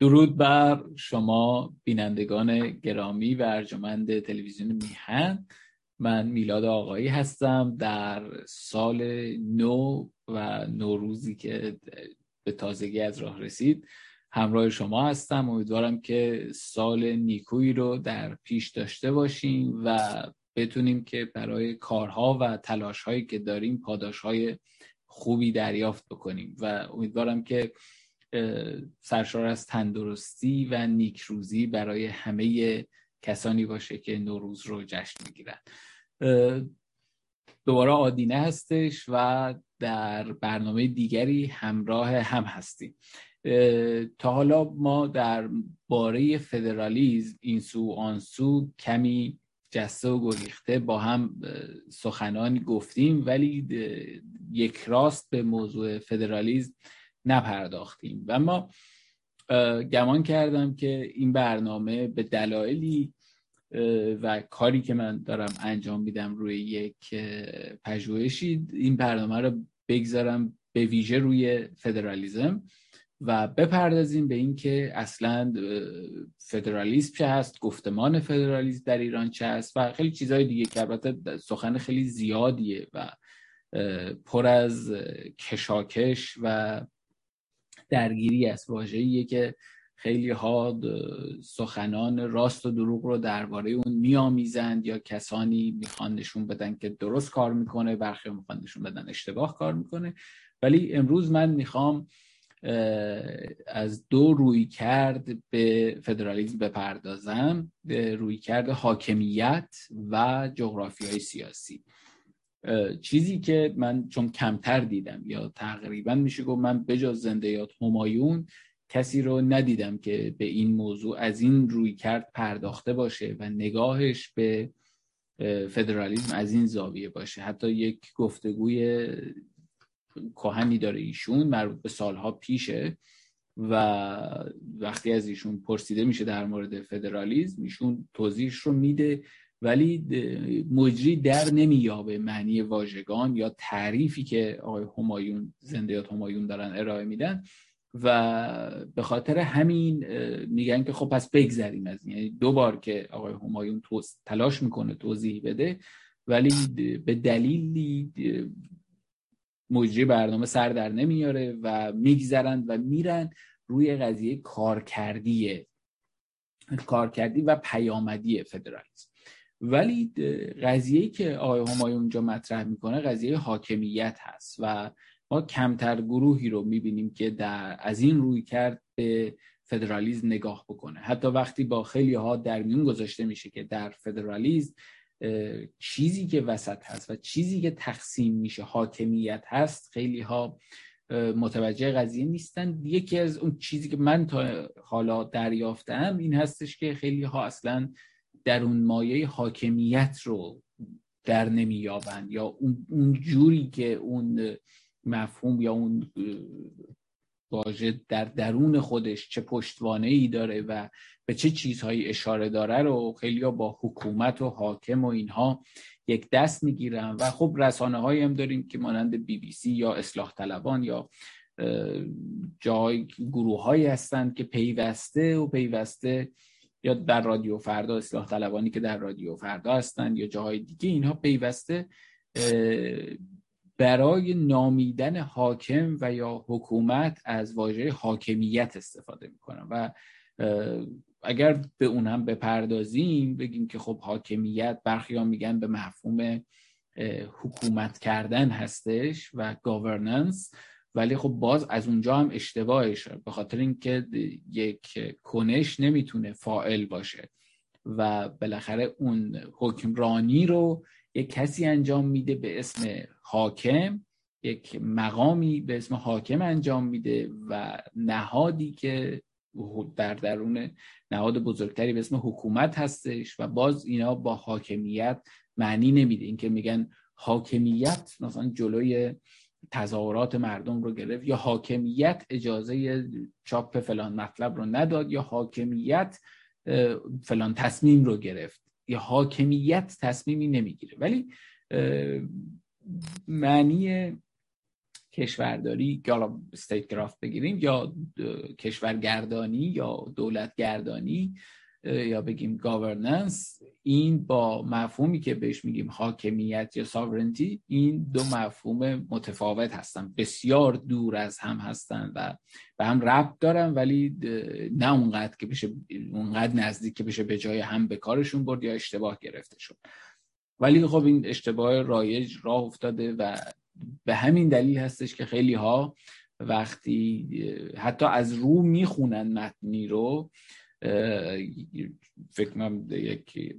درود بر شما بینندگان گرامی و ارجمند تلویزیون میهن. من میلاد آقایی هستم. در سال نو و نوروزی که به تازگی از راه رسید همراه شما هستم. امیدوارم که سال نیکویی رو در پیش داشته باشیم و بتونیم که برای کارها و تلاشهایی که داریم پاداشهای خوبی دریافت بکنیم و امیدوارم که سرشار از تندرستی و نیکروزی برای همه کسانی باشه که نوروز رو جشن می‌گیرن. دوباره آدینه هستش و در برنامه دیگری همراه هم هستیم. تا حالا ما در باره فدرالیزم این سو آن سو کمی جسته و گریخته با هم سخنانی گفتیم ولی یک راست به موضوع فدرالیزم نپرداختیم. و ما گمان کردم که این برنامه به دلایلی و کاری که من دارم انجام میدم روی یک پژوهشی این برنامه رو بگذارم به ویژه روی فدرالیزم و بپردازیم به اینکه اصلا فدرالیسم چه هست گفتمان فدرالیسم در ایران چه هست و خیلی چیزهای دیگه که البته سخن خیلی زیادیه و پر از کشاکش و درگیری است. واژه‌ایه که خیلی ها سخنان راست و دروغ رو درباره اون میآمیزند یا کسانی می‌خوان نشون بدن که درست کار می‌کنه برخی می‌خوان نشون بدن اشتباه کار می‌کنه. ولی امروز من می‌خوام از دو روی کرد به فدرالیزم بپردازم به روی کرد حاکمیت و جغرافی های سیاسی. چیزی که من چون کمتر دیدم یا تقریبا میشه گفت من بجز زندیات همایون کسی رو ندیدم که به این موضوع از این روی کرد پرداخته باشه و نگاهش به فدرالیزم از این زاویه باشه. حتی یک گفتگوی کهنی داره ایشون مربوط به سالها پیشه و وقتی از ایشون پرسیده میشه در مورد فدرالیزم ایشون توضیحش رو میده. ولی مجری در نمییابه معنی واژگان یا تعریفی که آقای همایون زندیات همایون دارن ارائه میدن و به خاطر همین میگن که خب پس بگذریم از این. یعنی دو بار که آقای همایون تلاش می‌کنه توضیح بده ولی به دلیلی مجری برنامه سر در نمیاره و میگذرند و میرن روی قضیه کارکردی کارکردی و پیامدی فدرالیسم. ولی قضیه که آقای همایون اونجا مطرح می‌کنه قضیه حاکمیت هست و ما کمتر گروهی رو می‌بینیم که در از این روی کرد به فدرالیزم نگاه بکنه. حتی وقتی با خیلی ها در میون گذاشته میشه که در فدرالیزم چیزی که وسط هست و چیزی که تقسیم میشه حاکمیت هست خیلی ها متوجه قضیه نیستن. یکی از اون چیزی که من تا حالا دریافتم این هستش که خیلی ها اصلا در اون مایه حاکمیت رو در نمییابند یا اون جوری که اون مفهوم یا اون واژه در درون خودش چه پشتوانه ای داره و به چه چیزهایی اشاره داره رو خیلی با حکومت و حاکم و اینها یک دست می‌گیرن و خب رسانه هایی هم داریم که مانند بی بی سی یا اصلاح طلبان یا جای گروه هایی هستند که پیوسته و پیوسته یا در رادیو فردا اصلاح طلبانی که در رادیو فردا هستند یا جاهای دیگه اینها پیوسته برای نامیدن حاکم و یا حکومت از واژه حاکمیت استفاده می‌کنن و اگر به اون هم بپردازیم بگیم که خب حاکمیت برخی میگن به مفهوم حکومت کردن هستش و گاورننس ولی خب باز از اونجا هم اشتباهش به خاطر اینکه یک کنش نمی‌تونه فائل باشه و بالاخره اون حکمرانی رو یک کسی انجام میده به اسم حاکم یک مقامی به اسم حاکم انجام میده و نهادی که در درون نهاد بزرگتری به اسم حکومت هستش و باز اینا با حاکمیت معنی نمیده. اینکه میگن حاکمیت مثلا جلوی تظاهرات مردم رو گرفت یا حاکمیت اجازه چاپ فلان مطلب رو نداد یا حاکمیت فلان تصمیم رو گرفت. یا حاکمیت تصمیمی نمی‌گیره. ولی معنی کشورداری یا statecraft بگیریم یا کشورگردانی یا دولتگردانی یا بگیم governance این با مفهومی که بهش میگیم حاکمیت یا sovereignty این دو مفهوم متفاوت هستن. بسیار دور از هم هستن و به هم ربط دارن ولی نه اونقدر که بشه اونقدر نزدیک که بشه به جای هم به کارشون برد یا اشتباه گرفته شد. ولی خب این اشتباه رایج راه افتاده و به همین دلیل هستش که خیلی ها وقتی حتی از رو می‌خونن متنی رو فکر کنم یک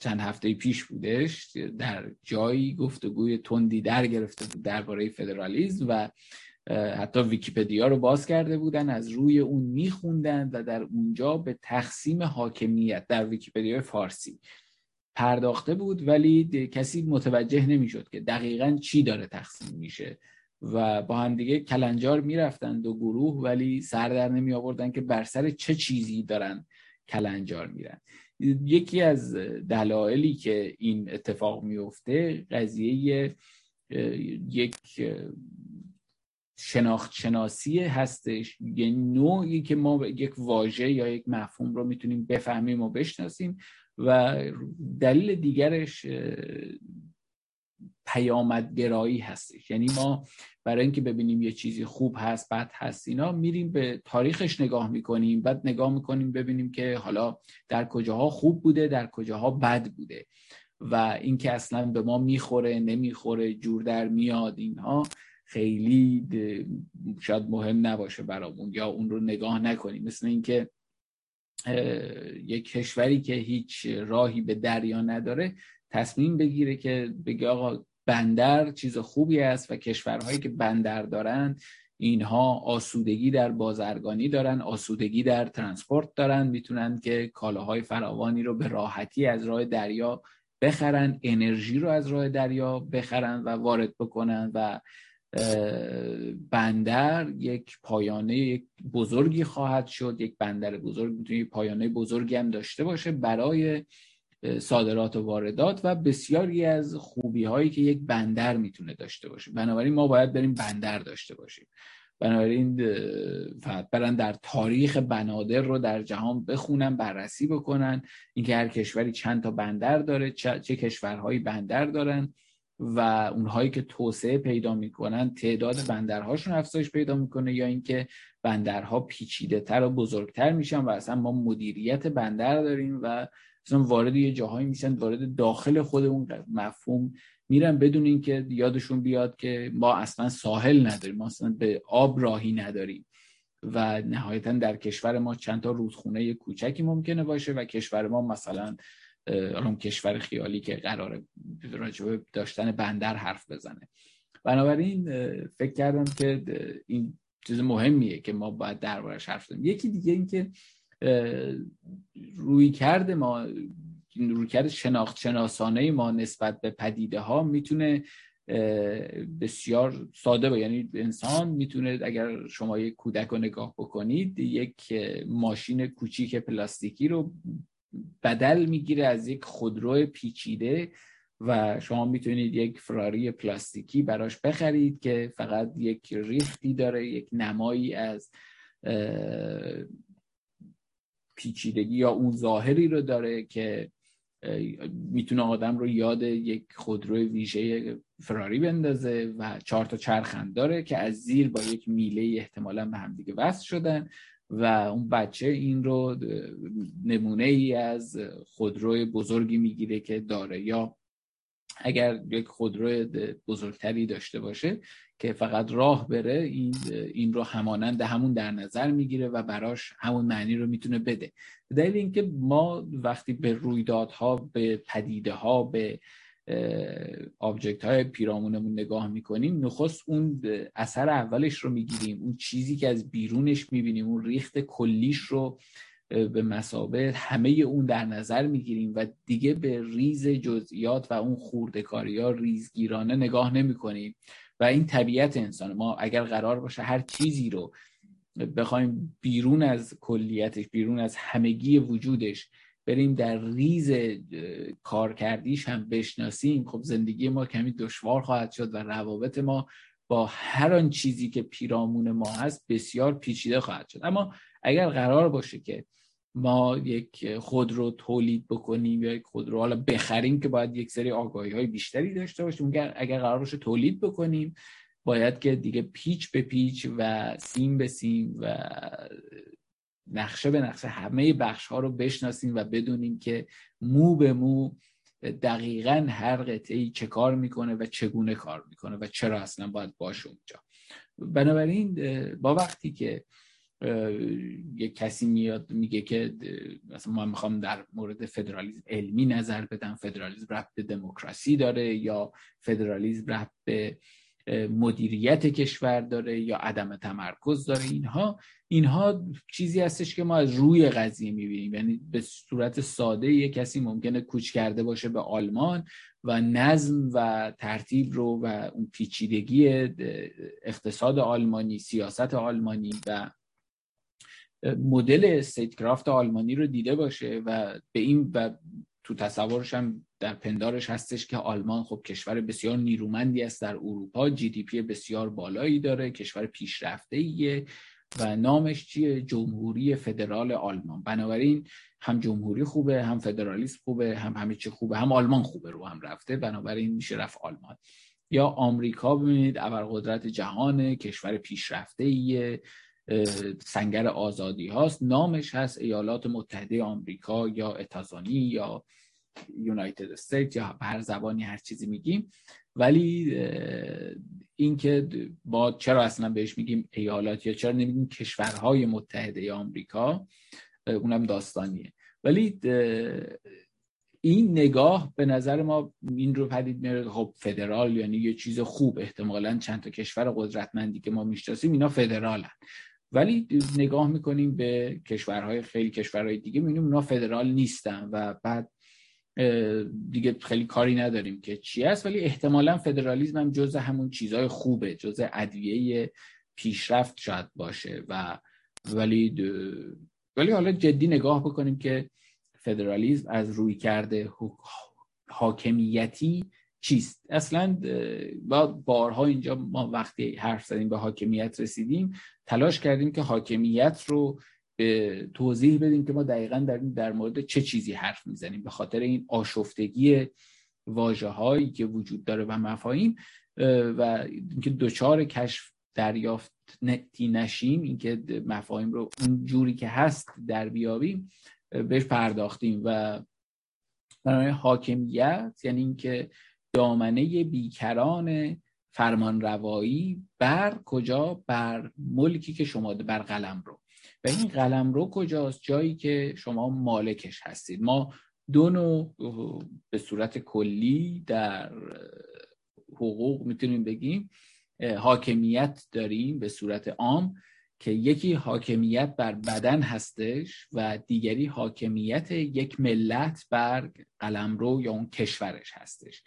چند هفته پیش بودش در جایی گفتگوی تندی در گرفته بود درباره فدرالیزم و حتی ویکیپدیا رو باز کرده بودن از روی اون میخوندن و در اونجا به تقسیم حاکمیت در ویکیپدیا فارسی پرداخته بود ولی کسی متوجه نمی‌شد که دقیقا چی داره تقسیم میشه. و با هم دیگه کلنجار می‌رفتن دو گروه ولی سر در نمی آوردن که بر سر چه چیزی دارن کلنجار میرن. یکی از دلایلی که این اتفاق میفته قضیه یک شناخت شناسی هستش. یه نوعی که ما یک واژه یا یک مفهوم رو می‌تونیم بفهمیم و بشناسیم و دلیل دیگرش پیامدگرایی هستش. یعنی ما برای اینکه ببینیم یه چیزی خوب هست بد هست اینا میریم به تاریخش نگاه می‌کنیم. بعد نگاه می‌کنیم ببینیم که حالا در کجاها خوب بوده در کجاها بد بوده. و اینکه اصلا به ما می‌خوره نمی‌خوره جور در میاد اینها خیلی شاید مهم نباشه برامون یا اون رو نگاه نکنیم. مثل اینکه یک کشوری که هیچ راهی به دریا نداره تصمیم بگیره که بگه آقا بندر چیز خوبی است و کشورهایی که بندر دارند اینها آسودگی در بازرگانی دارن آسودگی در ترانسپورت دارن می‌تونن که کالاهای فراوانی رو به راحتی از راه دریا بخرن انرژی رو از راه دریا بخرن و وارد بکنن و بندر یک پایانه یک بزرگی خواهد شد یک بندر بزرگ می‌تونه پایانه بزرگی هم داشته باشه برای صادرات و واردات و بسیاری از خوبی هایی که یک بندر می‌تونه داشته باشه. بنابراین ما باید بریم بندر داشته باشیم. بنابراین فقط برن در تاریخ بنادر رو در جهان بخونن بررسی بکنن. اینکه هر کشوری چند تا بندر داره چه, چه کشورهایی بندر دارن و اونهایی که توسعه پیدا می‌کنن تعداد بندرهاشون افزایش پیدا می‌کنه یا اینکه بندرها پیچیده تر و بزرگتر میشن و اصلا ما مدیریت بندر داریم و مثلا وارد یه جاهایی میشن وارد داخل خود اون مفهوم میرن بدون اینکه یادشون بیاد که ما اصلا ساحل نداریم ما اصلا به آب راهی نداریم و نهایتا در کشور ما چند تا رودخونه کوچکی ممکنه باشه و کشور ما مثلا اون کشور خیالی که قرار راجبه داشتن بندر حرف بزنه. بنابراین فکر کردم که این چیز مهمیه که ما باید دربارش حرف بزنیم. یکی دیگه این که روی کرده ما روی کرده شناخت شناسانه ما نسبت به پدیده ها می‌تونه بسیار ساده با یعنی انسان می‌تونه اگر شما یک کودک رو نگاه بکنید یک ماشین کوچیک پلاستیکی رو بدل می‌گیره از یک خودرو پیچیده و شما می‌تونید یک فراری پلاستیکی براش بخرید که فقط یک ریختی داره یک نمایی از پیچیدگی یا اون ظاهری رو داره که می‌تونه آدم رو یاد یک خودرو ویژه فراری بندازه و چهار تا چرخند داره که از زیر با یک میله احتمالا به هم دیگه وصل شدن و اون بچه این رو نمونه ای از خودرو بزرگی می‌گیره که داره. یا اگر یک خودرو بزرگتری داشته باشه که فقط راه بره این این رو همانند همون در نظر می‌گیره و براش همون معنی رو می‌تونه بده. دلیل اینکه ما وقتی به رویدادها به پدیده ها به object های پیرامونمون نگاه می‌کنیم نخست اون اثر اولش رو می‌گیریم. اون چیزی که از بیرونش می‌بینیم اون ریخت کلیش رو به مثابه همه اون در نظر می‌گیریم و دیگه به ریز جزئیات و اون خوردکاری ها ریزگیرانه نگاه نمی کنیم و این طبیعت انسان ما اگر قرار باشه هر چیزی رو بخوایم بیرون از کلیتش بیرون از همگی وجودش بریم در ریز کارکردیش هم بشناسیم خب زندگی ما کمی دشوار خواهد شد و روابط ما با هر آن چیزی که پیرامون ما هست بسیار پیچیده خواهد شد. اما اگر قرار باشه که ما یک خودرو تولید بکنیم یا یک خودرو حالا بخریم که باید یک سری آگاهی های بیشتری داشته باشیم. اگر قرار باشه تولید بکنیم باید که دیگه پیچ به پیچ و سیم به سیم و نقشه به نقشه همه بخش ها رو بشناسیم و بدونیم که مو به مو دقیقا هر قطعه چه کار می‌کنه و چگونه کار می‌کنه و چرا اصلا باید باشه اونجا. بنابراین با وقتی که یک کسی میاد میگه که مثلا ما می‌خوام در مورد فدرالیزم علمی نظر بدم. فدرالیزم رفت به دموکراسی داره یا فدرالیزم رفت به مدیریت کشور داره یا عدم تمرکز داره. اینها اینها چیزی هستش که ما از روی قضیه می‌بینیم. یعنی به صورت ساده یک کسی ممکنه کوچ کرده باشه به آلمان و نظم و ترتیب رو و اون پیچیدگی اقتصاد آلمانی سیاست آلمانی و مدل استیت کرافت آلمانی رو دیده باشه و به این و تو تصورش هم در پندارش هستش که آلمان خب کشور بسیار نیرومندی است در اروپا جی دی پی بسیار بالایی داره کشور پیشرفته ایه و نامش چیه؟ جمهوری فدرال آلمان. بنابراین هم جمهوری خوبه هم فدرالیسم خوبه هم همه چی خوبه هم آلمان خوبه رو هم رفته بنابراین میشه رفت آلمان. یا آمریکا ببینید ابرقدرت جهان کشور پیشرفته ایه سنگر آزادی هاست. نامش هست ایالات متحده آمریکا یا اتازانی یا یونایتد استیت یا هر زبانی هر چیزی میگیم. ولی اینکه با چرا اصلا بهش میگیم ایالات یا چرا نمیگیم کشورهای متحده آمریکا اونم داستانیه. ولی این نگاه به نظر ما این رو پدید میاره خب فدرال یعنی یه چیز خوب احتمالا چند تا کشور قدرتمندی که ما می‌شناسیم اینا فدرالن. ولی نگاه می‌کنیم به کشورهای خیلی کشورهای دیگه می‌بینیم اونا فدرال نیستن و بعد دیگه خیلی کاری نداریم که چی است ولی احتمالا فدرالیزم هم جز همون چیزهای خوبه جز ادویه پیشرفت شاید باشه. و ولی ولی حالا جدی نگاه بکنیم که فدرالیزم از روی کرده حاکمیتی چیست؟ اصلا با بارها اینجا ما وقتی حرف زدیم به حاکمیت رسیدیم تلاش کردیم که حاکمیت رو به توضیح بدیم که ما دقیقا در, در مورد چه چیزی حرف می‌زنیم. به خاطر این آشفتگی واجه هایی که وجود داره و مفاهیم و اینکه دوچار کشف دریافت نشیم اینکه مفاهیم رو اون جوری که هست در بیابیم بهش پرداختیم. و برای حاکمیت یعنی اینکه دامنه بیکران فرمان روایی بر کجا؟ بر ملکی که شما بر قلم رو. و این قلم رو کجاست؟ جایی که شما مالکش هستید. ما دو نوع به صورت کلی در حقوق می‌تونیم بگیم. حاکمیت داریم به صورت عام که یکی حاکمیت بر بدن هستش و دیگری حاکمیت یک ملت بر قلمرو یا اون کشورش هستش.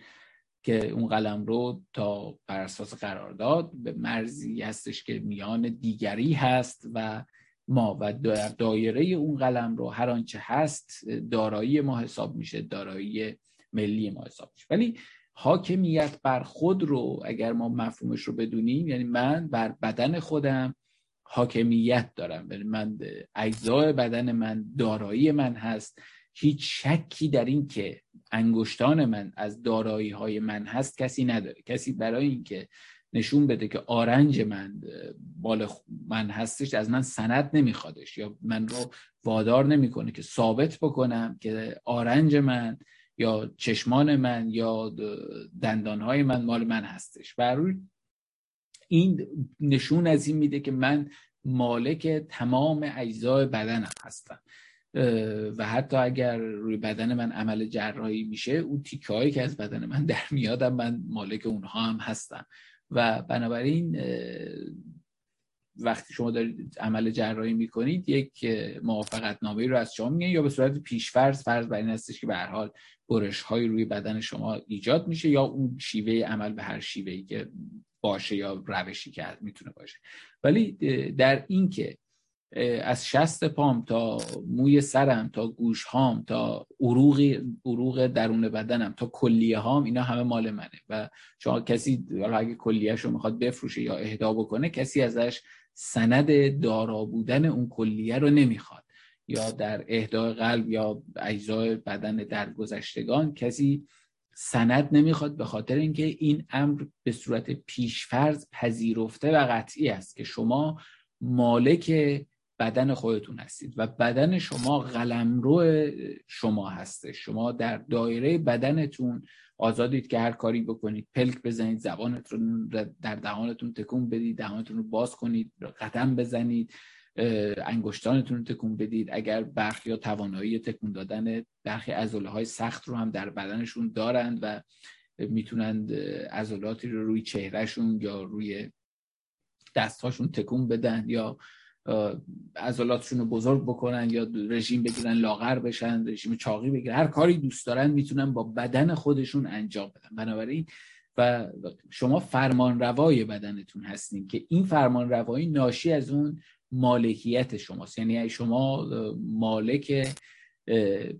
که اون قلم رو تا بر اساس قرارداد به مرزی هستش که میان دیگری هست و ما و در دایره اون قلم رو هر آنچه هست دارایی ما حساب میشه دارایی ملی ما حساب میشه. ولی حاکمیت بر خود رو اگر ما مفهومش رو بدونیم یعنی من بر بدن خودم حاکمیت دارم. یعنی من اجزای بدن من دارایی من هست. هیچ شکی در این که انگشتان من از دارایی های من هست کسی نداره. کسی برای اینکه نشون بده که آرنج من بال من هستش از من سند نمیخوادش یا من رو وادار نمی‌کنه که ثابت بکنم که آرنج من یا چشمان من یا دندانهای من مال من هستش. و این نشون از این میده که من مالک تمام اجزای بدنم هستم. و حتی اگر روی بدن من عمل جراحی میشه اون تیکه هایی که از بدن من در میادم من مالک اونها هم هستم. و بنابراین وقتی شما دارید عمل جراحی می‌کنید یک موافقت نامه رو از شما میگن یا به صورت پیشفرض فرض بر این هستش که به هر حال برش های روی بدن شما ایجاد میشه یا اون شیوه عمل به هر شیوهی که باشه یا روشی که می‌تونه باشه. ولی در این که از شست پام تا موی سرم تا گوش هام تا عروق عروق درون بدنم تا کلیه هام اینا همه مال منه. و شما کسی اگه کلیهش رو می‌خواد بفروشه یا اهدا بکنه کسی ازش سند دارا بودن اون کلیه رو نمی‌خواد. یا در اهدای قلب یا اجزای بدن در گذشتگان کسی سند نمی‌خواد به خاطر اینکه این امر به صورت پیشفرض پذیرفته و قطعی است که شما مالک بدن خودتون هستید و بدن شما قلمرو شما هسته. شما در دایره بدنتون آزادید که هر کاری بکنید. پلک بزنید زبانتون در دهانتون تکون بدید دهانتون رو باز کنید قدم بزنید انگشتانتون رو تکون بدید. اگر برخی یا توانایی تکون دادن برخی عضله های سخت رو هم در بدنشون دارند و می‌تونند عضلاتی رو روی چهرهشون یا روی دستهاشون تکون بدن یا عضلاتشون رو بزرگ بکنن یا رژیم بگیرن لاغر بشن رژیم چاقی بگیرن. هر کاری دوست دارن می‌تونن با بدن خودشون انجام بدن. بنابراین و شما فرمان روای بدنتون هستین که این فرمان روایی ناشی از اون مالکیت شماست. یعنی شما مالک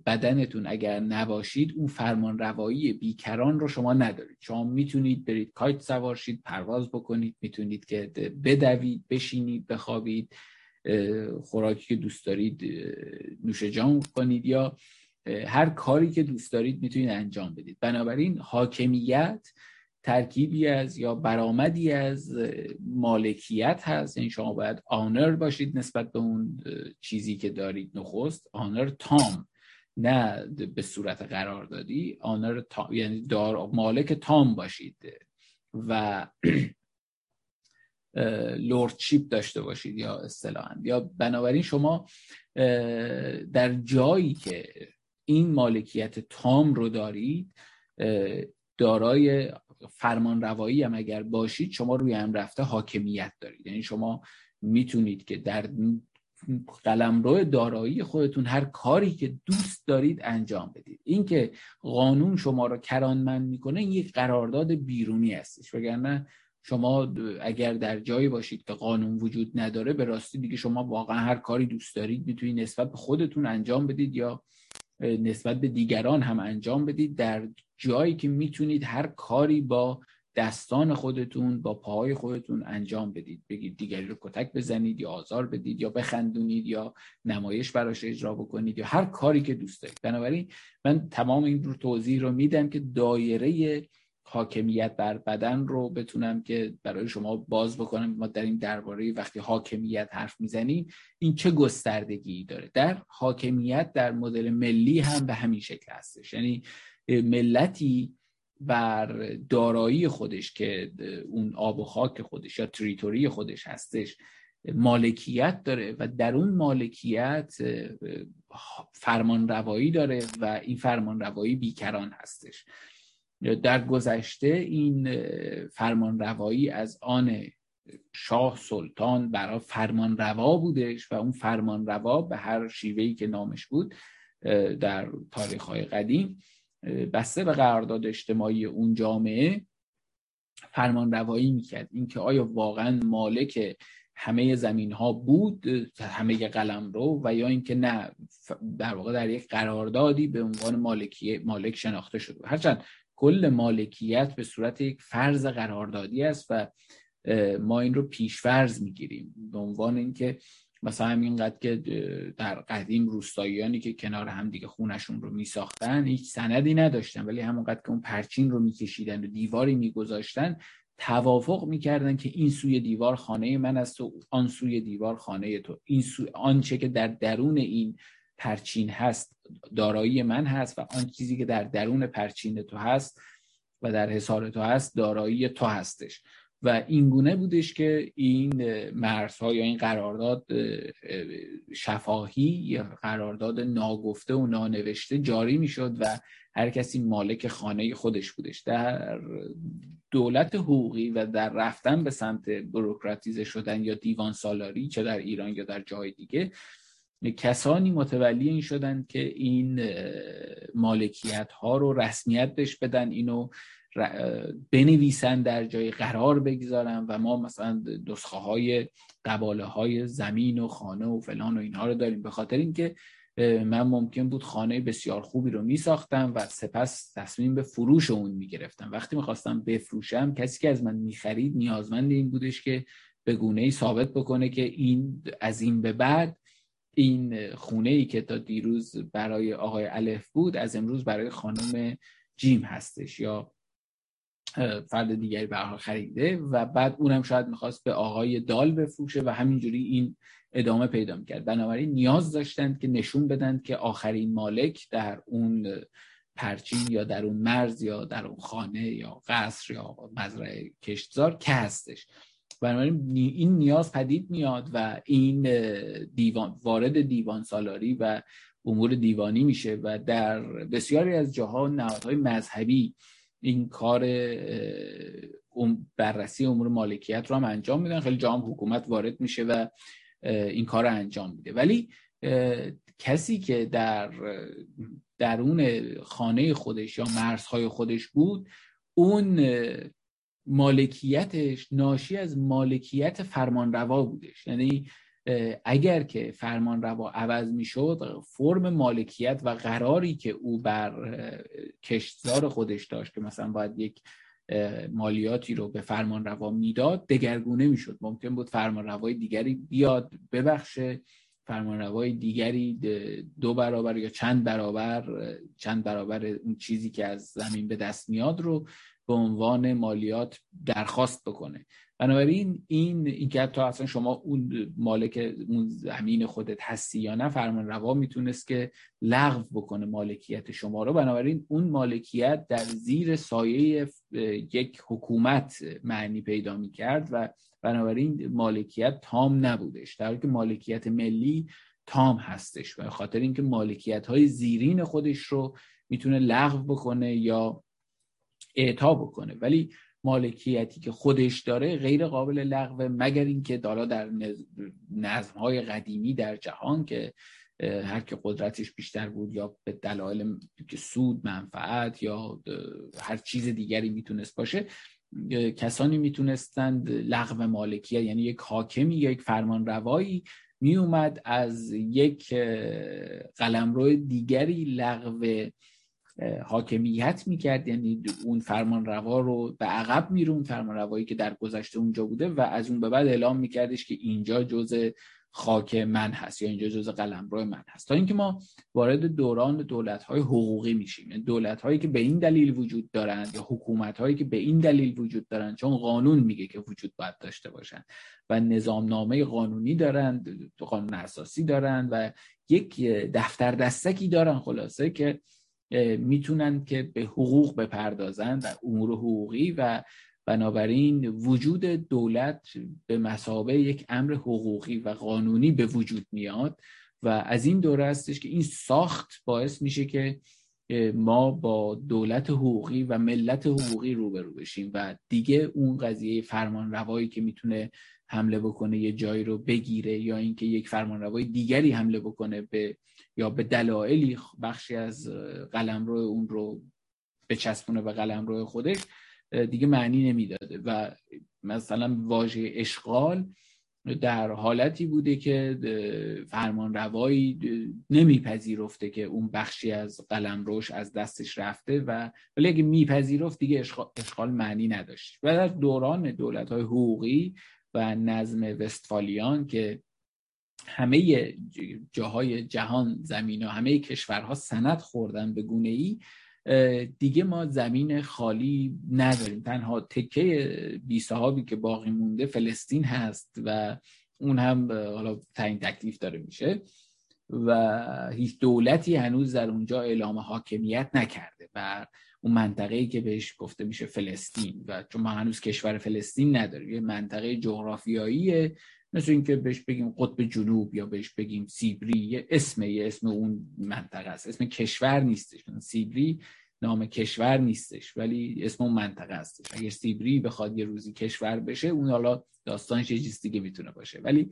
بدنتون اگر نباشید اون فرمان روایی بیکران رو شما ندارید. شما می‌تونید برید کایت سوارشید پرواز بکنید می‌تونید که بدوید بشینید بخوابید. خوراکی که دوست دارید نوش جان کنید یا هر کاری که دوست دارید می‌تونید انجام بدید. بنابراین حاکمیت ترکیبی از یا برآمدی از مالکیت هست. این یعنی شما باید آنر باشید نسبت به اون چیزی که دارید نخست. آنر تام نه به صورت قرار دادی. آنر تام یعنی دار مالک تام باشید. و لوردشیپ داشته باشید یا اصطلاحا. یا بنابراین شما در جایی که این مالکیت تام رو دارید دارای فرمان روایی هم اگر باشید شما روی هم رفته حاکمیت دارید. یعنی شما می‌تونید که در قلمرو دارایی خودتون هر کاری که دوست دارید انجام بدید. اینکه قانون شما رو کرانمند می‌کنه یک قرارداد بیرونی هستش. وگرنه شما اگر در جایی باشید که قانون وجود نداره به راستی دیگه شما واقعا هر کاری دوست دارید می‌تونید نسبت به خودتون انجام بدید یا نسبت به دیگران هم انجام بدید. در جایی که می‌تونید هر کاری با دستان خودتون با پاهای خودتون انجام بدید. بگید دیگری رو کتک بزنید یا آزار بدید یا بخندونید یا نمایش براش اجرا بکنید یا هر کاری که دوست دارید. بنابراین من تمام این رو توضیح رو میدم که دایره حاکمیت بر بدن رو بتونم که برای شما باز بکنم. ما در این درباره وقتی حاکمیت حرف می‌زنیم این چه گستردگی داره؟ در حاکمیت در مدل ملی هم به همین شکل هستش. یعنی ملتی بر دارایی خودش که اون آب و خاک خودش یا تریتوری خودش هستش مالکیت داره و در اون مالکیت فرمان روایی داره و این فرمان روایی بیکران هستش. در گذشته این فرمان روایی از آن شاه سلطان برای فرمان روا بودش و اون فرمان روا به هر شیوهی که نامش بود در تاریخ های قدیم بسته به قرارداد اجتماعی اون جامعه فرمان روایی می‌کرد. اینکه آیا واقعا مالک همه زمین ها بود همه قلم رو و یا اینکه نه در واقع در یک قراردادی به عنوان مالکی مالک شناخته شده هرچند کل مالکیت به صورت یک فرض قراردادی است و ما این رو پیشفرض می‌گیریم. به عنوان اینکه مثلا همینقدر که در قدیم روستاییانی که کنار هم دیگه خونشون رو میساختن هیچ سندی نداشتن. ولی همونقدر که اون پرچین رو میکشیدن و دیواری میگذاشتن توافق می‌کردن که این سوی دیوار خانه من است و آن سوی دیوار خانه تو. این سو... آنچه که در درون این پرچین هست دارایی من هست و آن چیزی که در درون پرچین تو هست و در حصار تو هست دارایی تو هستش. و این گونه بودش که این مرزها یا این قرارداد شفاهی یا قرارداد ناگفته و نانوشته جاری می‌شد و هر کسی مالک خانه خودش بودش. در دولت حقوقی و در رفتن به سمت بروکراتیزه شدن یا دیوان سالاری چه در ایران یا در جای دیگه کسانی متولی این شدن که این مالکیت ها رو رسمیت بهش بدن اینو بنویسن در جای قرار بگذارن و ما مثلا نسخه های قباله های زمین و خانه و فلان و اینها رو داریم. به خاطر اینکه من ممکن بود خانه بسیار خوبی رو می ساختم و سپس تصمیم به فروش اون می گرفتم وقتی می‌خواستم بفروشم کسی که از من می خرید نیازمند این بودش که به گونه ای ثابت بکنه که این از این به بعد این خونه ای که تا دیروز برای آقای الف بود از امروز برای خانم جیم هستش یا فرد دیگری به خریده و بعد اونم شاید می‌خواست به آقای دال بفروشه و همینجوری این ادامه پیدا می‌کرد. بنابراین نیاز داشتند که نشون بدن که آخرین مالک در اون پرچین یا در اون مرز یا در اون خانه یا قصر یا مزرعه کشتزار که هستش. بنابراین این نیاز پدید میاد و این دیوان وارد دیوان سالاری و امور دیوانی میشه و در بسیاری از جاها نهادهای مذهبی این کار بررسی امور مالکیت رو هم انجام میدن. خیلی جام حکومت وارد میشه و این کار رو انجام میده. ولی کسی که در درون خانه خودش یا مرزهای خودش بود اون مالکیتش ناشی از مالکیت فرمانروا بودش. یعنی اگر که فرمان روا عوض می‌شد فرم مالکیت و قراری که او بر کشتزار خودش داشت که مثلا باید یک مالیاتی رو به فرمان روا می‌داد دگرگونه می‌شد. ممکن بود فرمان روای دیگری بیاد ببخشه فرمان روای دیگری دو برابر یا چند برابر چند برابر اون چیزی که از زمین به دست میاد رو به عنوان مالیات درخواست بکنه. بنابراین این اینکه تا اصلا شما اون مالک اون زمین خودت هستی یا نه فرمان روا می‌تونست که لغو بکنه مالکیت شما رو. بنابراین اون مالکیت در زیر سایه یک حکومت معنی پیدا می‌کرد و بنابراین مالکیت تام نبودش. در که مالکیت ملی تام هستش و خاطر اینکه مالکیت های زیرین خودش رو می‌تونه لغو بکنه یا اعطا بکنه. ولی مالکیتی که خودش داره غیر قابل لغو مگر اینکه دالا در نظم های قدیمی در جهان که هر که قدرتش بیشتر بود یا به دلایل سود منفعت یا هر چیز دیگری می‌تونست باشه کسانی می‌تونستند لغو مالکیت یعنی یک حاکمی یا یک فرمان روایی می اومد از یک قلمرو دیگری لغو حاکمیت می‌کرد. یعنی اون فرمان روا رو به عقب میرون فرمان روایی که در گذشته اونجا بوده و از اون به بعد اعلام میکردش که اینجا جز خاک من هست یا اینجا جز قلمرو من هست. تا اینکه ما وارد دوران دولت های حقوقی میشیم. یعنی دولت هایی که به این دلیل وجود دارند یا حکومت هایی که به این دلیل وجود دارند چون قانون میگه که وجود باید داشته باشند و نظامنامه قانونی دارند قانون اساسی دارند و یک دفتر دستکی دارن خلاصه که می‌تونن که به حقوق بپردازن و امور حقوقی و بنابراین وجود دولت به مسابه یک امر حقوقی و قانونی به وجود میاد و از این دوره هستش که این ساخت باعث میشه که ما با دولت حقوقی و ملت حقوقی روبرو بشیم و دیگه اون قضیه فرمان روایی که می‌تونه حمله بکنه یه جایی رو بگیره یا اینکه یک فرمانروای دیگری حمله بکنه به یا به دلایلی بخشی از قلمرو اون رو بچسبونه به قلمرو خودش دیگه معنی نمی‌داده. و مثلا واژه اشغال در حالتی بوده که فرمان روایی نمیپذیرفته که اون بخشی از قلم روش از دستش رفته و ولی اگه میپذیرفت دیگه اشغال, معنی نداشت. و در دوران دولت های حقوقی و نظم وستفالیان که همه جاهای جهان زمین و همه کشورها سند خوردن به گونه ای دیگه ما زمین خالی نداریم. تنها تکه بی صحابی که باقی مونده فلسطین هست و اون هم حالا تعیین تکلیف داره میشه و هیچ دولتی هنوز در اونجا اعلام حاکمیت نکرده بر اون منطقه ای که بهش گفته میشه فلسطین و چون ما هنوز کشور فلسطین نداریم یه منطقه جغرافیاییه. مثل اینکه بهش بگیم قطب جنوب یا بهش بگیم سیبری یه اسم یه اسم اون منطقه است. اسم کشور نیستش. سیبری نام کشور نیستش ولی اسم اون منطقه هستش. اگر سیبری بخواد یه روزی کشور بشه اون حالا داستانش یه چیز دیگه می‌تونه باشه. ولی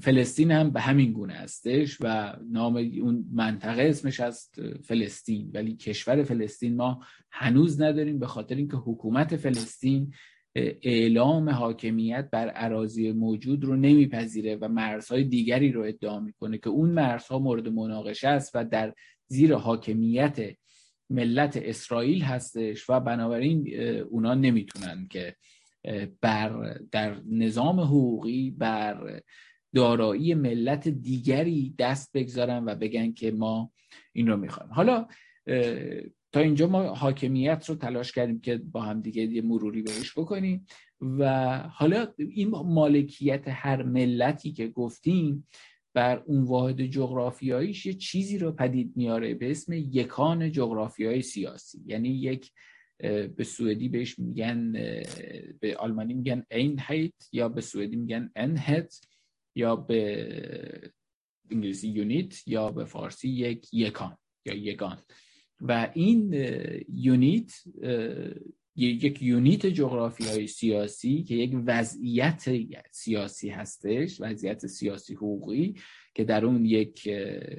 فلسطین هم به همین گونه هستش و نام اون منطقه اسمش هست فلسطین ولی کشور فلسطین ما هنوز نداریم به خاطر اینکه حکومت فلسطین اعلام حاکمیت بر عراضی موجود رو نمیپذیره و مرزهای دیگری رو ادعا می‌کنه که اون مرزها مورد مناقشه است و در زیر حاکمیت ملت اسرائیل هستش و بنابراین اونا نمی‌تونن که بر در نظام حقوقی بر دارایی ملت دیگری دست بگذارن و بگن که ما این رو می‌خوایم. حالا تا اینجا ما حاکمیت رو تلاش کردیم که با هم دیگه یه مروری بهش بکنیم و حالا این مالکیت هر ملتی که گفتیم بر اون واحد جغرافیاییش یه چیزی رو پدید میاره به اسم یکان جغرافیای سیاسی. یعنی یک به سوئدی بهش میگن به آلمانی میگن هیت یا به سوئدی میگن انهت یا به انگلیسی یونیت یا به فارسی یک یکان یا یگان. و این یونیت یک یونیت جغرافیای سیاسی که یک وضعیت سیاسی هستش وضعیت سیاسی حقوقی که در اون یک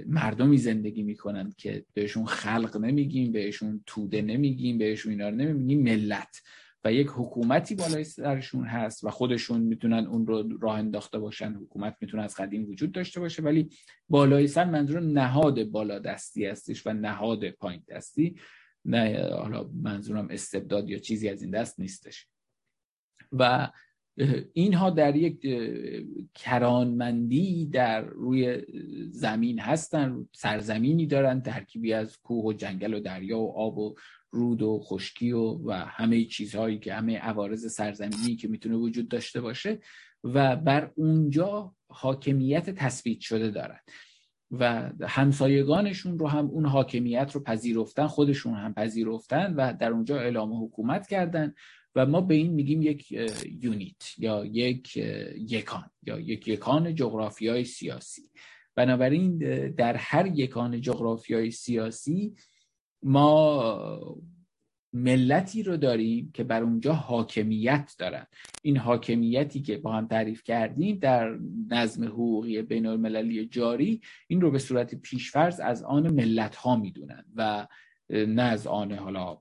مردمی زندگی می‌کنن که بهشون خلق نمیگیم بهشون توده نمیگیم بهشون اینا رو نمیگیم ملت. و یک حکومتی بالای سرشون هست و خودشون می‌تونن اون رو راه انداخته باشن. حکومت می‌تونه از قدیم وجود داشته باشه ولی بالای سر منظور نهاد بالا دستی هستش و نهاد پایین دستی نه حالا منظورم استبداد یا چیزی از این دست نیستش. و اینها در یک کرانمندی در روی زمین هستن سرزمینی دارن ترکیبی از کوه و جنگل و دریا و آب و رود و خشکی و, و همه چیزهایی که همه عوارض سرزمینی که می‌تونه وجود داشته باشه و بر اونجا حاکمیت تثبیت شده دارن و همسایگانشون رو هم اون حاکمیت رو پذیرفتن خودشون هم پذیرفتن و در اونجا اعلام حکومت کردن و ما به این میگیم یک یونیت یا یک یکان یا یک یکان جغرافیای سیاسی. بنابراین در هر یکان جغرافیای سیاسی ما ملتی رو داریم که بر اونجا حاکمیت دارن. این حاکمیتی که با هم تعریف کردیم در نظم حقوقی بین المللی جاری این رو به صورت پیشفرز از آن ملت ها می‌دونن و نه از آن حالا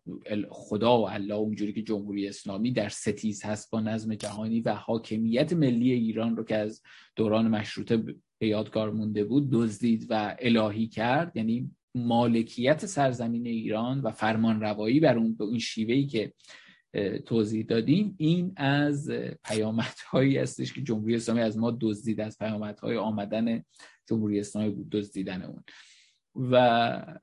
خدا و الله اونجوری که جمهوری اسلامی در ستیز هست با نظم جهانی و حاکمیت ملی ایران رو که از دوران مشروطه به یادگار مونده بود دزدید و الهی کرد. یعنی مالکیت سرزمین ایران و فرمان روایی بر اون به این شیوهی که توضیح دادیم این از پیامدهایی هستش که جمهوری اسلامی از ما دزدید از پیامدهای آمدن جمهوری اسلامی بود دزدیدن اون. و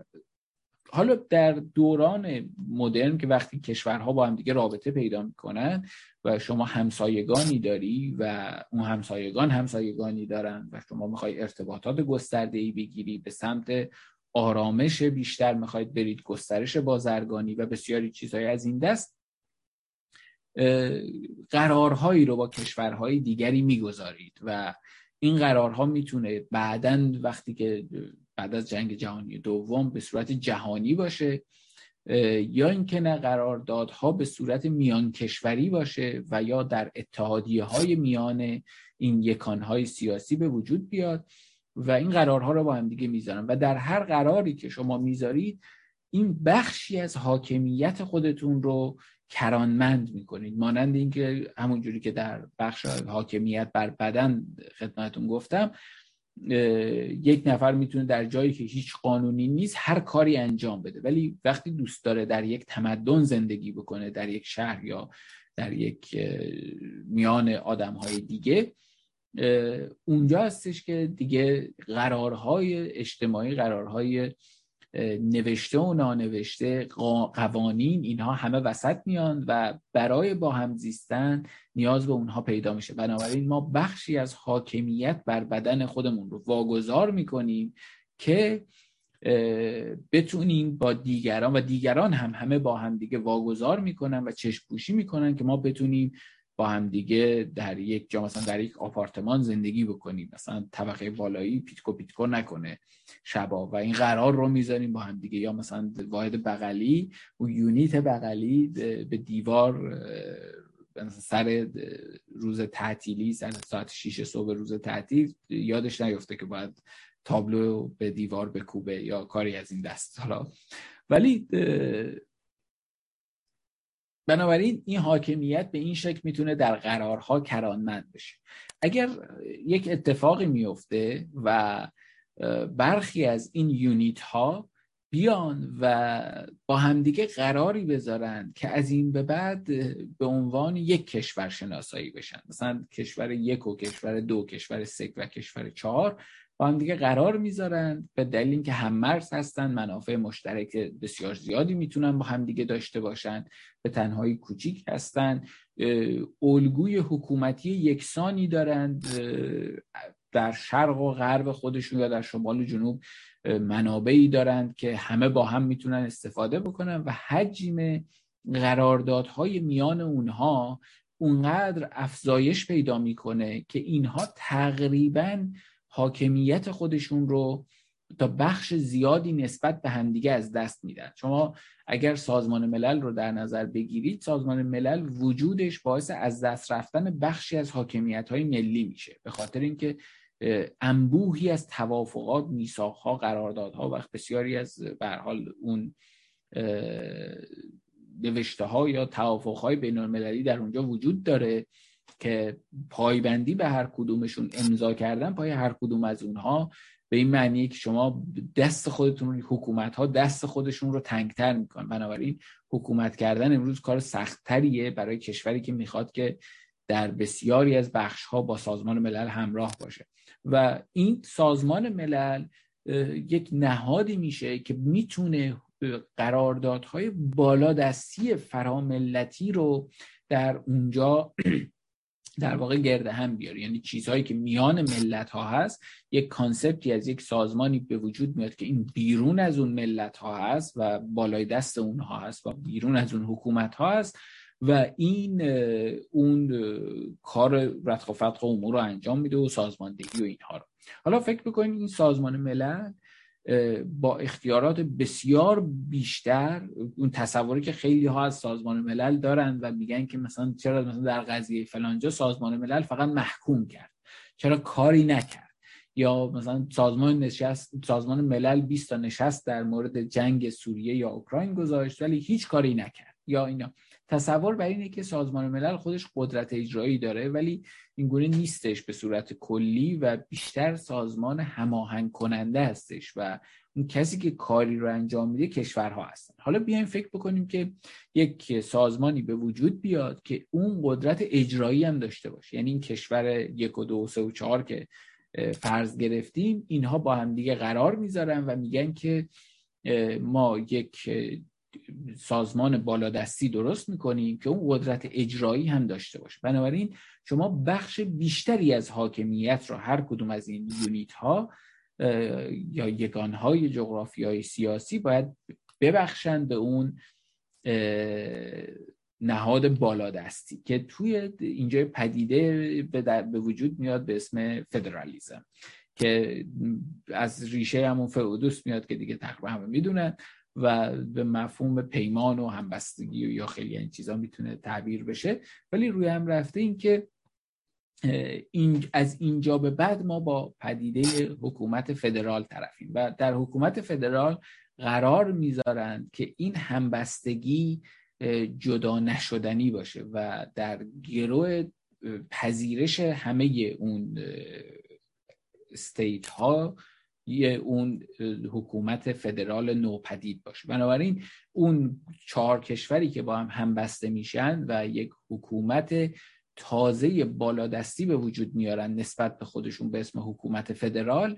حالا در دوران مدرن که وقتی کشورها با هم دیگه رابطه پیدا می‌کنن و شما همسایگانی داری و اون همسایگان همسایگانی دارن و شما می‌خوای ارتباطات گسترده ای بگیری به سمت آرامش بیشتر می‌خواید برید گسترش بازرگانی و بسیاری چیزهای از این دست قرارهایی رو با کشورهای دیگری می‌گذارید و این قرارها می‌تونه بعدا وقتی که بعد از جنگ جهانی دوم به صورت جهانی باشه یا اینکه نه قراردادها به صورت میان کشوری باشه و یا در اتحادیه های میان این یکانهای سیاسی به وجود بیاد. و این قرارها رو با هم دیگه می‌ذارن. و در هر قراری که شما می‌ذارید این بخشی از حاکمیت خودتون رو کرانمند می‌کنید. مانند اینکه همونجوری که در بخش حاکمیت بر بدن خدمتون گفتم یک نفر می‌تونه در جایی که هیچ قانونی نیست هر کاری انجام بده. ولی وقتی دوست داره در یک تمدن زندگی بکنه در یک شهر یا در یک میان آدم های دیگه اونجا هستش که دیگه قرارهای اجتماعی قرارهای نوشته و نانوشته قوانین اینها همه وسط میان و برای با هم زیستن نیاز به اونها پیدا میشه. بنابراین ما بخشی از حاکمیت بر بدن خودمون رو واگذار می‌کنیم که بتونیم با دیگران و دیگران هم همه با همدیگه واگذار می‌کنن و چشم پوشی می‌کنن که ما بتونیم با همدیگه در یک جا مثلا در یک آپارتمان زندگی بکنیم. مثلا طبقه بالایی پیتکو پیتکو نکنه. شبا و این قرار رو می‌ذاریم با همدیگه یا مثلا واحد بغلی و یونیت بغلی به دیوار سر روز تعطیلی سر ساعت 6 صبح روز تعطیل یادش نیفته که باید تابلو به دیوار بکوبه یا کاری از این دست. حالا ولی بنابراین این حاکمیت به این شکل می‌تونه در قرارها کرانمند بشه. اگر یک اتفاقی میفته و برخی از این یونیت ها بیان و با همدیگه قراری بذارن که از این به بعد به عنوان یک کشور شناسایی بشن. مثلا کشور یک و کشور دو کشور سه و کشور چهار با هم دیگه قرار می‌ذارن به دلیل اینکه هم مرز هستن منافع مشترک بسیار زیادی می‌تونن با هم دیگه داشته باشن به تنهایی کوچیک هستن الگوی حکومتی یکسانی دارند در شرق و غرب خودشون یا در شمال و جنوب منابعی دارند که همه با هم می‌تونن استفاده بکنن و حجم قراردادهای میان اونها اونقدر افزایش پیدا می‌کنه که اینها تقریبا حاکمیت خودشون رو تا بخش زیادی نسبت به همدیگه از دست میدن. شما اگر سازمان ملل رو در نظر بگیرید سازمان ملل وجودش باعث از دست رفتن بخشی از حاکمیت های ملی میشه. به خاطر اینکه انبوهی از توافقات میساخها قراردادها و بسیاری از حال اون نوشته ها یا توافق های بین المللی در اونجا وجود داره. که پایبندی به هر کدومشون امضا کردن پای هر کدوم از اونها به این معنی که شما دست خودتون حکومت ها دست خودشون رو تنگتر می‌کنن. بنابراین حکومت کردن امروز کار سختتریه برای کشوری که می‌خواد که در بسیاری از بخش ها با سازمان ملل همراه باشه. و این سازمان ملل یک نهادی میشه که می‌تونه قراردادهای بالادستی فراملتی رو در اونجا در واقع گرده هم بیاره یعنی چیزهایی که میان ملت ها هست یک کانسپتی از یک سازمانی به وجود میاد که این بیرون از اون ملت ها هست و بالای دست اونها هست و بیرون از اون حکومت ها هست و این اون کار رتق و فتق امور رو انجام میده و سازماندهی و اینها رو. حالا فکر بکنید این سازمان ملل با اختیارات بسیار بیشتر اون تصوری که خیلی ها از سازمان ملل دارن و میگن که مثلا چرا مثلا در قضیه فلانجا سازمان ملل فقط محکوم کرد. چرا کاری نکرد؟ یا مثلا سازمان نشست سازمان ملل 20 تا نشست در مورد جنگ سوریه یا اوکراین گذاشت ولی هیچ کاری نکرد. یا اینا. تصور بر اینه که سازمان ملل خودش قدرت اجرایی داره ولی اینگونه نیستش به صورت کلی و بیشتر سازمان هماهنگ کننده هستش و اون کسی که کاری رو انجام میده کشورها هستن. حالا بیایم فکر بکنیم که یک سازمانی به وجود بیاد که اون قدرت اجرایی هم داشته باشه. یعنی این کشور یک و دو و سه و چهار که فرض گرفتیم اینها با هم دیگه قرار می‌ذارن و میگن که ما یک سازمان بالادستی درست می‌کنیم که اون قدرت اجرایی هم داشته باشه. بنابراین شما بخش بیشتری از حاکمیت رو هر کدوم از این یونیت ها یا یگان های جغرافیای سیاسی باید ببخشن به اون نهاد بالادستی که توی اینجا پدیده به, وجود میاد به اسم فدرالیزم که از ریشه همون فئودوس میاد که دیگه تقریبا همه می‌دونن. و به مفهوم پیمان و همبستگی و یا خیلی این چیزا می‌تونه تعبیر بشه. ولی روی هم رفته این که این از اینجا به بعد ما با پدیده حکومت فدرال طرفیم و در حکومت فدرال قرار می‌ذارند که این همبستگی جدا نشدنی باشه و در گروه پذیرش همه اون استیت ها اون حکومت فدرال نوپدید باشه. بنابراین اون چهار کشوری که با هم همبسته میشن و یک حکومت تازه بالادستی به وجود میارن نسبت به خودشون به اسم حکومت فدرال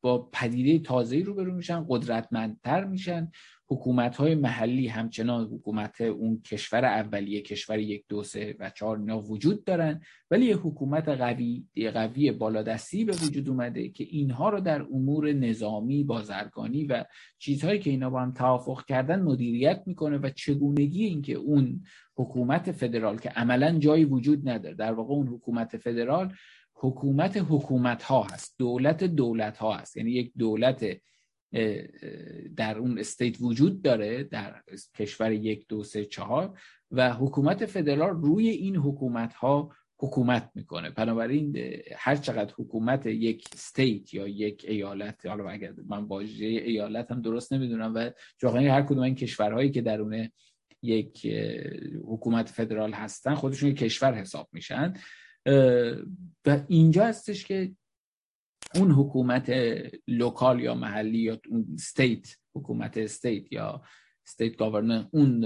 با پدیده تازه‌ای روبرو میشن قدرتمندتر میشن. حکومت های محلی همچنان حکومت اون کشور اولیه کشور یک دو سه و چهار اینا وجود دارن. ولی یه حکومت قوی قوی بالادستی به وجود اومده که اینها رو در امور نظامی بازرگانی و چیزهایی که اینا با هم توافق کردن مدیریت می‌کنه و چگونگی اینکه اون حکومت فدرال که عملا جایی وجود نداره در واقع اون حکومت فدرال حکومت حکومت ها هست دولت دولت ها هست. یعنی یک دولت در اون استیت وجود داره در کشور یک دو سه چهار و حکومت فدرال روی این حکومت ها حکومت می‌کنه. بنابراین هر چقدر حکومت یک state یا یک ایالت حالا اگر من واژه ایالت هم درست نمی‌دونم و جاهای هر کدوم این کشورهایی که درون یک حکومت فدرال هستن خودشون کشور حساب میشن. و اینجا هستش که اون حکومت local یا محلی یا اون state حکومت state یا استیت گاورنر اون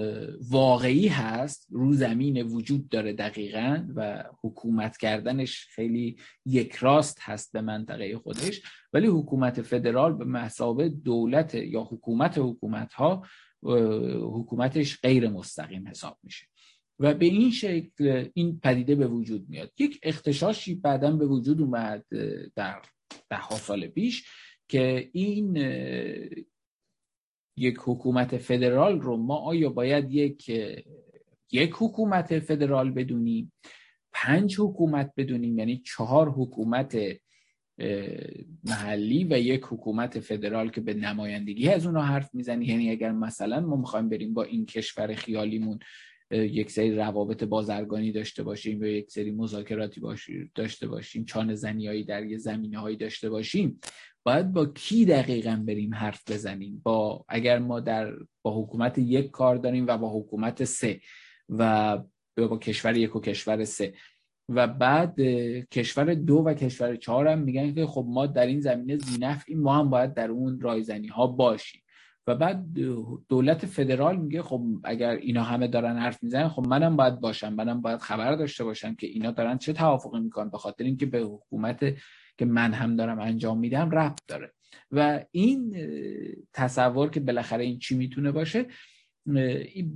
واقعی هست رو زمین وجود داره دقیقا و حکومت کردنش خیلی یک راست هست به منطقه خودش. ولی حکومت فدرال به مسابه دولت یا حکومت حکومت ها حکومتش غیر مستقیم حساب میشه. و به این شکل این پدیده به وجود میاد. یک اختشاشی بعدا به وجود اومد در ده ها سال پیش که این یک حکومت فدرال رو ما آیا باید یک یک حکومت فدرال بدونیم پنج حکومت بدونیم یعنی چهار حکومت محلی و یک حکومت فدرال که به نمایندگی از اونها حرف می‌زنی؟ یعنی اگر مثلا ما می‌خوایم بریم با این کشور خیالیمون یک سری روابط بازرگانی داشته باشیم یا یک سری مذاکراتی داشته باشیم چان زنیایی در یه زمینه هایی داشته باشیم باید با کی دقیقا بریم حرف بزنیم؟ با اگر ما در با حکومت یک کار داریم و با حکومت سه و با کشور یک و کشور سه. و بعد کشور دو و کشور چهار هم میگن که خب ما در این زمینه این ما هم باید در اون رایزنی ها باشیم. و بعد دولت فدرال میگه خب اگر اینا همه دارن حرف می‌زنن خب منم باید باشم منم باید خبر داشته باشم که اینا دارن چه توافقی می‌کنن. به خاطر اینکه به حکومت که من هم دارم انجام میدم ربط داره. و این تصور که بالاخره این چی می‌تونه باشه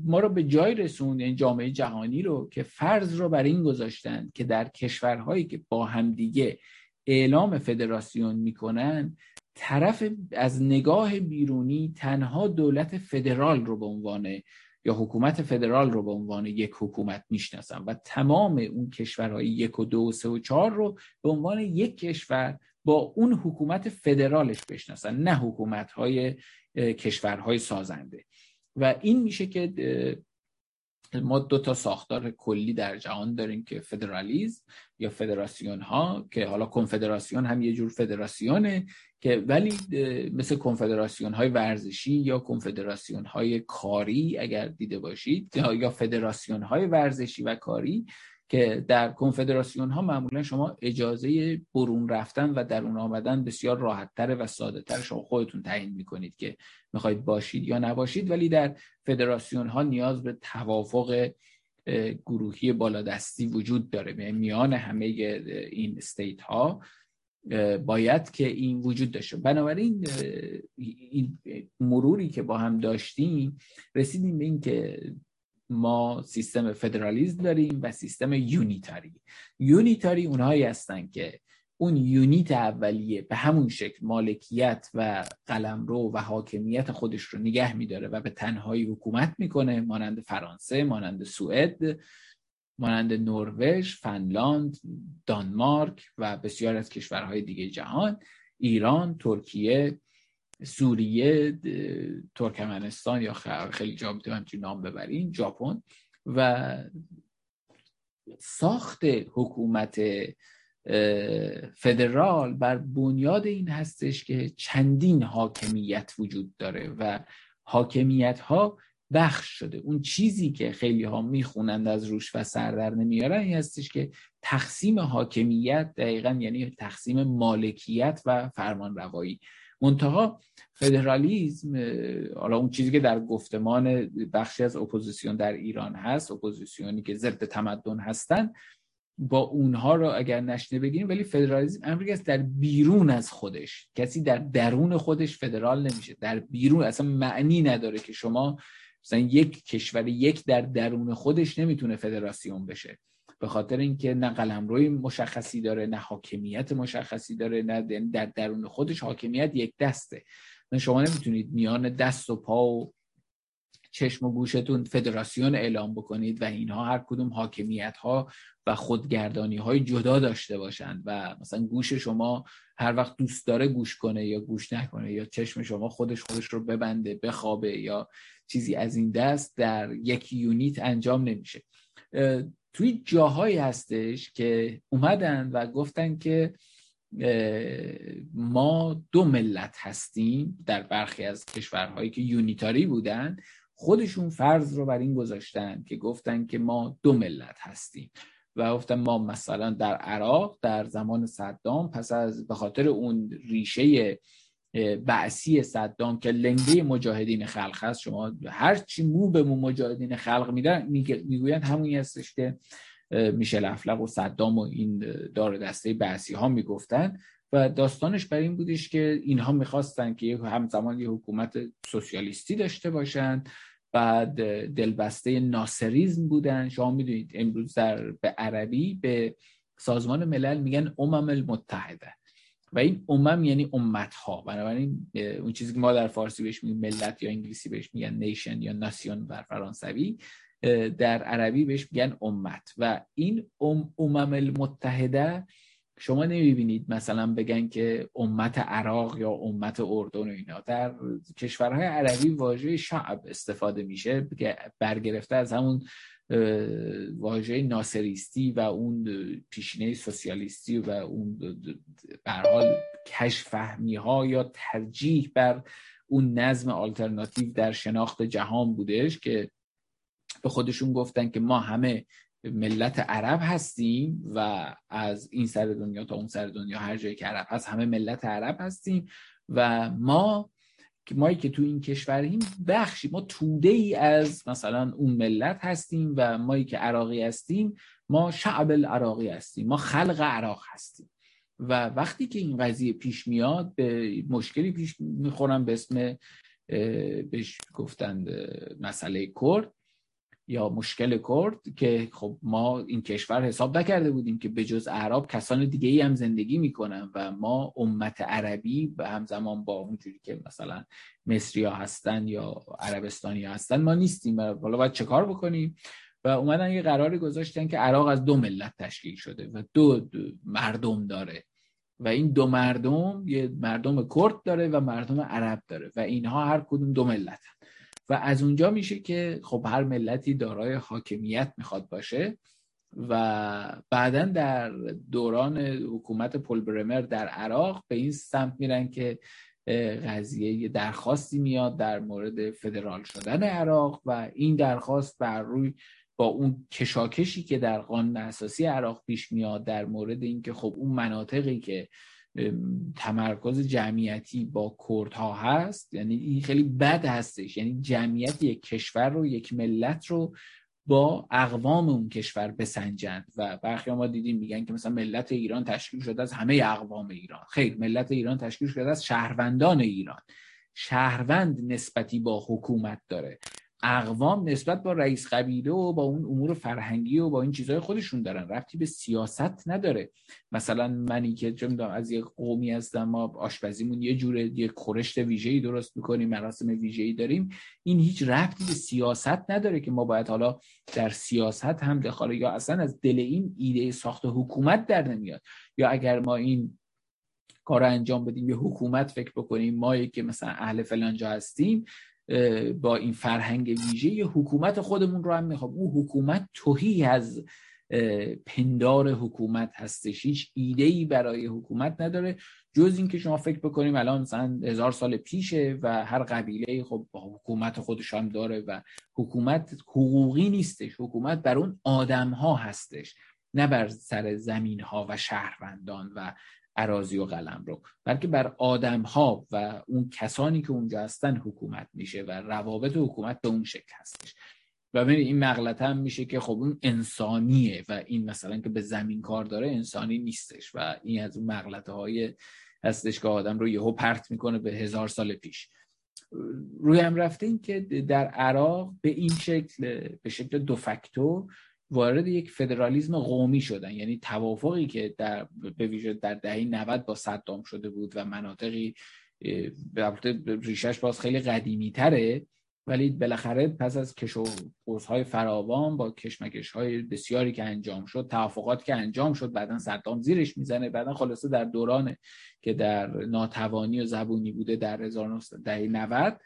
ما رو به جای رسوند یعنی جامعه جهانی رو که فرض رو بر این گذاشتن که در کشورهایی که با همدیگه اعلام فدراسیون می‌کنن طرف از نگاه بیرونی تنها دولت فدرال رو به عنوان یا حکومت فدرال رو به عنوان یک حکومت می‌شناسن و تمام اون کشورهای یک و دو و سه و چهار رو به عنوان یک کشور با اون حکومت فدرالش بشناسن نه حکومت های کشورهای سازنده. و این میشه که ما دو تا ساختار کلی در جهان داریم که فدرالیزم یا فدراسیون ها که حالا کنفدراسیون هم یه جور فدراسیونه که ولی مثل کنفدراسیون های ورزشی یا کنفدراسیون های کاری اگر دیده باشید یا فدراسیون های ورزشی و کاری که در کنفدراسیون ها معمولا شما اجازه برون رفتن و در اون آمدن بسیار راحتتر و ساده تر شما خودتون تعیین می‌کنید که می‌خواید باشید یا نباشید ولی در فدراسیون ها نیاز به توافق گروهی بالادستی وجود داره. یعنی میان همه این استیت ها باید که این وجود داشته بنابراین این مروری که با هم داشتیم رسیدیم به این که ما سیستم فدرالیزم داریم و سیستم unitary. unitary اونهایی هستن که اون unit اولیه به همون شکل مالکیت و قلمرو و حاکمیت خودش رو نگه میداره و به تنهایی حکومت می‌کنه. مانند فرانسه مانند سوئد مانند نروژ، فنلاند، دانمارک و بسیار از کشورهای دیگه جهان ایران، ترکیه، سوریه، ترکمنستان یا خیلی جا می‌تونم نام ببرین ژاپن. و ساخت حکومت فدرال بر بنیاد این هستش که چندین حاکمیت وجود داره و حاکمیت ها بخش شده. اون چیزی که خیلی ها می‌خونند از روش و سردر نمیارن این هستش که تقسیم حاکمیت دقیقا یعنی تقسیم مالکیت و فرمان روایی منتها فدرالیزم حالا اون چیزی که در گفتمان بخشی از اپوزیسیون در ایران هست اپوزیسیونی که ضد تمدن هستن با اونها رو اگر نشنیده بگیریم ولی فدرالیسم امری است در بیرون از خودش. کسی در درون خودش فدرال نمیشه. در بیرون اصلا معنی نداره که شما مثلا یک کشور یک در درون خودش نمی‌تونه فدراسیون بشه. به خاطر اینکه نه قلمروی مشخصی داره نه حاکمیت مشخصی داره نه در درون خودش حاکمیت یک دسته. شما نمی‌تونید میان دست و پا و چشم و گوشتون فدراسیون اعلام بکنید و اینها هر کدوم حاکمیت ها و خودگردانی های جدا داشته باشند و مثلا گوش شما هر وقت دوست داره گوش کنه یا گوش نکنه یا چشم شما خودش خودش رو ببنده بخوابه یا چیزی از این دست در یک یونیت انجام نمیشه. توی جاهایی هستش که اومدن و گفتن که ما دو ملت هستیم در برخی از کشورهایی که یونیتاری بودن خودشون فرض رو بر این گذاشتن که گفتن که ما دو ملت هستیم. و گفتن ما مثلا در عراق در زمان صدام پس از به خاطر اون ریشه بعثی صدام که لنگه مجاهدین خلق هست شما هر چی مو به مو مجاهدین خلق میدن می‌گویند همونی هستش که میشل افلق و صدام و این دار دسته بعثی ها می‌گفتن. و داستانش بر این بودش که اینها می‌خواستن که همزمان یه حکومت سوسیالیستی داشته باشند بعد دلبسته ناصریزم بودن. شما می‌دونید امروز در به عربی به سازمان ملل میگن امم المتحده. و این امم یعنی امت ها بنابراین اون چیزی که ما در فارسی بهش میگیم ملت یا انگلیسی بهش میگن نیشن یا ناسیون بر فرانسوی در عربی بهش میگن امت. و این ام امم المتحده شما نمی‌بینید مثلا بگن که امت عراق یا امت اردن و اینا. در کشورهای عربی واژه شعب استفاده میشه برگرفته از همون واژه ناصریستی و اون پیشینه سوسیالیستی و اون حال کشف فهمی ها یا ترجیح بر اون نظم آلترناتیو در شناخت جهان بودش که به خودشون گفتن که ما همه ملت عرب هستیم و از این سر دنیا تا اون سر دنیا هر جایی که عرب هست همه ملت عرب هستیم و ما مایی که تو این کشوریم بخشی ما توده ای از مثلا اون ملت هستیم و مایی که عراقی هستیم ما شعب العراقی هستیم ما خلق عراق هستیم. و وقتی که این قضیه پیش میاد به مشکلی پیش می‌خورم به اسم بهش گفتند مسئله کرد. یا مشکل کرد که خب ما این کشور حساب نکرده بودیم که به جز عرب کسان دیگه ای هم زندگی می‌کنن و ما امت عربی به همزمان با اونجوری که مثلا مصری ها هستن یا عربستانی هستن ما نیستیم حالا باید چه کار بکنیم؟ و اومدن یه قراری گذاشتن که عراق از دو ملت تشکیل شده و دو, دو مردم داره. و این دو مردم یه مردم کرد داره و مردم عرب داره و اینها هر کدوم دو ملت و از اونجا میشه که خب هر ملتی دارای حاکمیت می‌خواد باشه و بعدا در دوران حکومت پل برمر در عراق به این سمت میرن که قضیه درخواستی میاد در مورد فدرال شدن عراق و این درخواست بر روی با اون کشاکشی که در قانون اساسی عراق پیش میاد در مورد اینکه خب اون مناطقی که تمرکز جمعیتی با کردها هست. یعنی این خیلی بد هستش. یعنی جمعیت یک کشور رو یک ملت رو با اقوام اون کشور بسنجند و برخی ما دیدیم میگن که مثلا ملت ایران تشکیل شده از همه اقوام ایران. خیر ملت ایران تشکیل شده از شهروندان ایران. شهروند نسبتی با حکومت داره. اقوام نسبت با رئیس قبیله و با اون امور فرهنگی و با این چیزهای خودشون دارن. رفتی به سیاست نداره. مثلا منی که چه از یک قومی هستم ما آشپزیمون یه جوره یک خورشت ویژه‌ای درست می‌کنیم مراسم ویژه‌ای داریم. این هیچ رفتی به سیاست نداره که ما باید حالا در سیاست هم دخال یا اصلا از دل این ایده ساخت حکومت در نمیاد. یا اگر ما این کار انجام بدیم یه حکومت فکر بکنیم ما که مثلا اهل فلانجا هستیم با این فرهنگ ویژه حکومت خودمون رو هم می‌خوام. اون حکومت توهی از پندار حکومت هستش. هیچ ایده ای برای حکومت نداره. جز اینکه شما فکر بکنیم الان مثلا هزار سال پیشه و هر قبیله خب حکومت خودش هم داره و حکومت حقوقی نیستش. حکومت بر اون آدم ها هستش نه بر سر زمین ها و شهروندان و عراضی و قلم رو. بلکه بر آدم ها و اون کسانی که اونجا هستن حکومت میشه و روابط حکومت به اون شکل هستش. و این مغلط هم میشه که خب اون انسانیه و این مثلا که به زمین کار داره انسانی نیستش و این از اون مغلطه های هستش که آدم رو یهو پرت می‌کنه به هزار سال پیش. روی هم رفته که در عراق به این شکل به شکل دو فکتور وارد یک فدرالیزم قومی شدن. یعنی توافقی که در به ویژه در دهه 90 با صدام شده بود و مناطقی به ریشش باز خیلی قدیمی تره ولی بالاخره پس از کش و های فراوان با کشمکش های بسیاری که انجام شد توافقات که انجام شد بعدا صدام زیرش می‌زنه بعدا خلاصه در دوران که در ناتوانی و زبونی بوده در 1990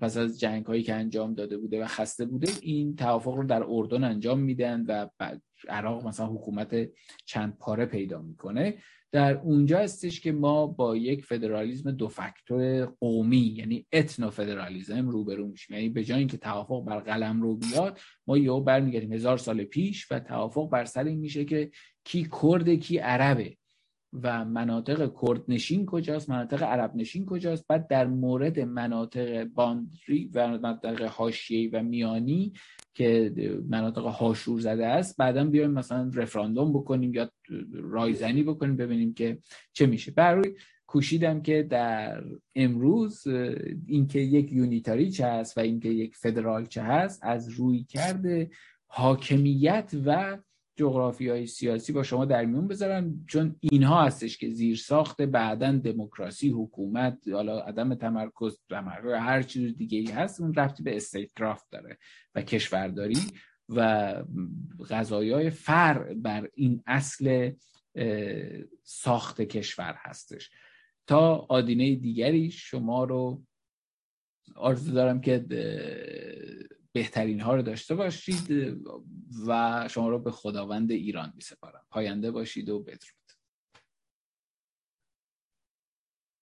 پس از جنگ هایی که انجام داده بوده و خسته بوده این توافق رو در اردن انجام میدن و عراق مثلا حکومت چند پاره پیدا می‌کنه. در اونجا هستش که ما با یک فدرالیزم دو فاکتور قومی یعنی اتنو فدرالیزم روبرو میشیم. یعنی به جای اینکه توافق بر قلم رو بیاد ما یهو برمیگردیم. هزار سال پیش و توافق بر سر این میشه که کی کرد کی عربه. و مناطق کرد نشین کجاست مناطق عرب نشین کجاست؟ بعد در مورد مناطق باندری و مناطق حاشیه‌ای و میانی که مناطق هاشور زده است بعدا بیایم مثلا رفراندوم بکنیم یا رایزنی بکنیم ببینیم که چه میشه. برای کوشیدم که در امروز اینکه یک یونیتاری چه هست و اینکه یک فدرال چه هست از روی کرده حاکمیت و جغرافی های سیاسی با شما در میون بذارم چون اینها هستش که زیر ساخت بعدا دموکراسی حکومت حالا عدم تمرکز هر چیز دیگه ای هست اون رفتی به استیت کرافت داره و کشورداری و غذایی های فر بر این اصل ساخت کشور هستش. تا آدینه دیگری شما رو آرزو دارم که بهترین ها رو داشته باشید و شما رو به خداوند ایران می سپارم پاینده باشید و بدرود.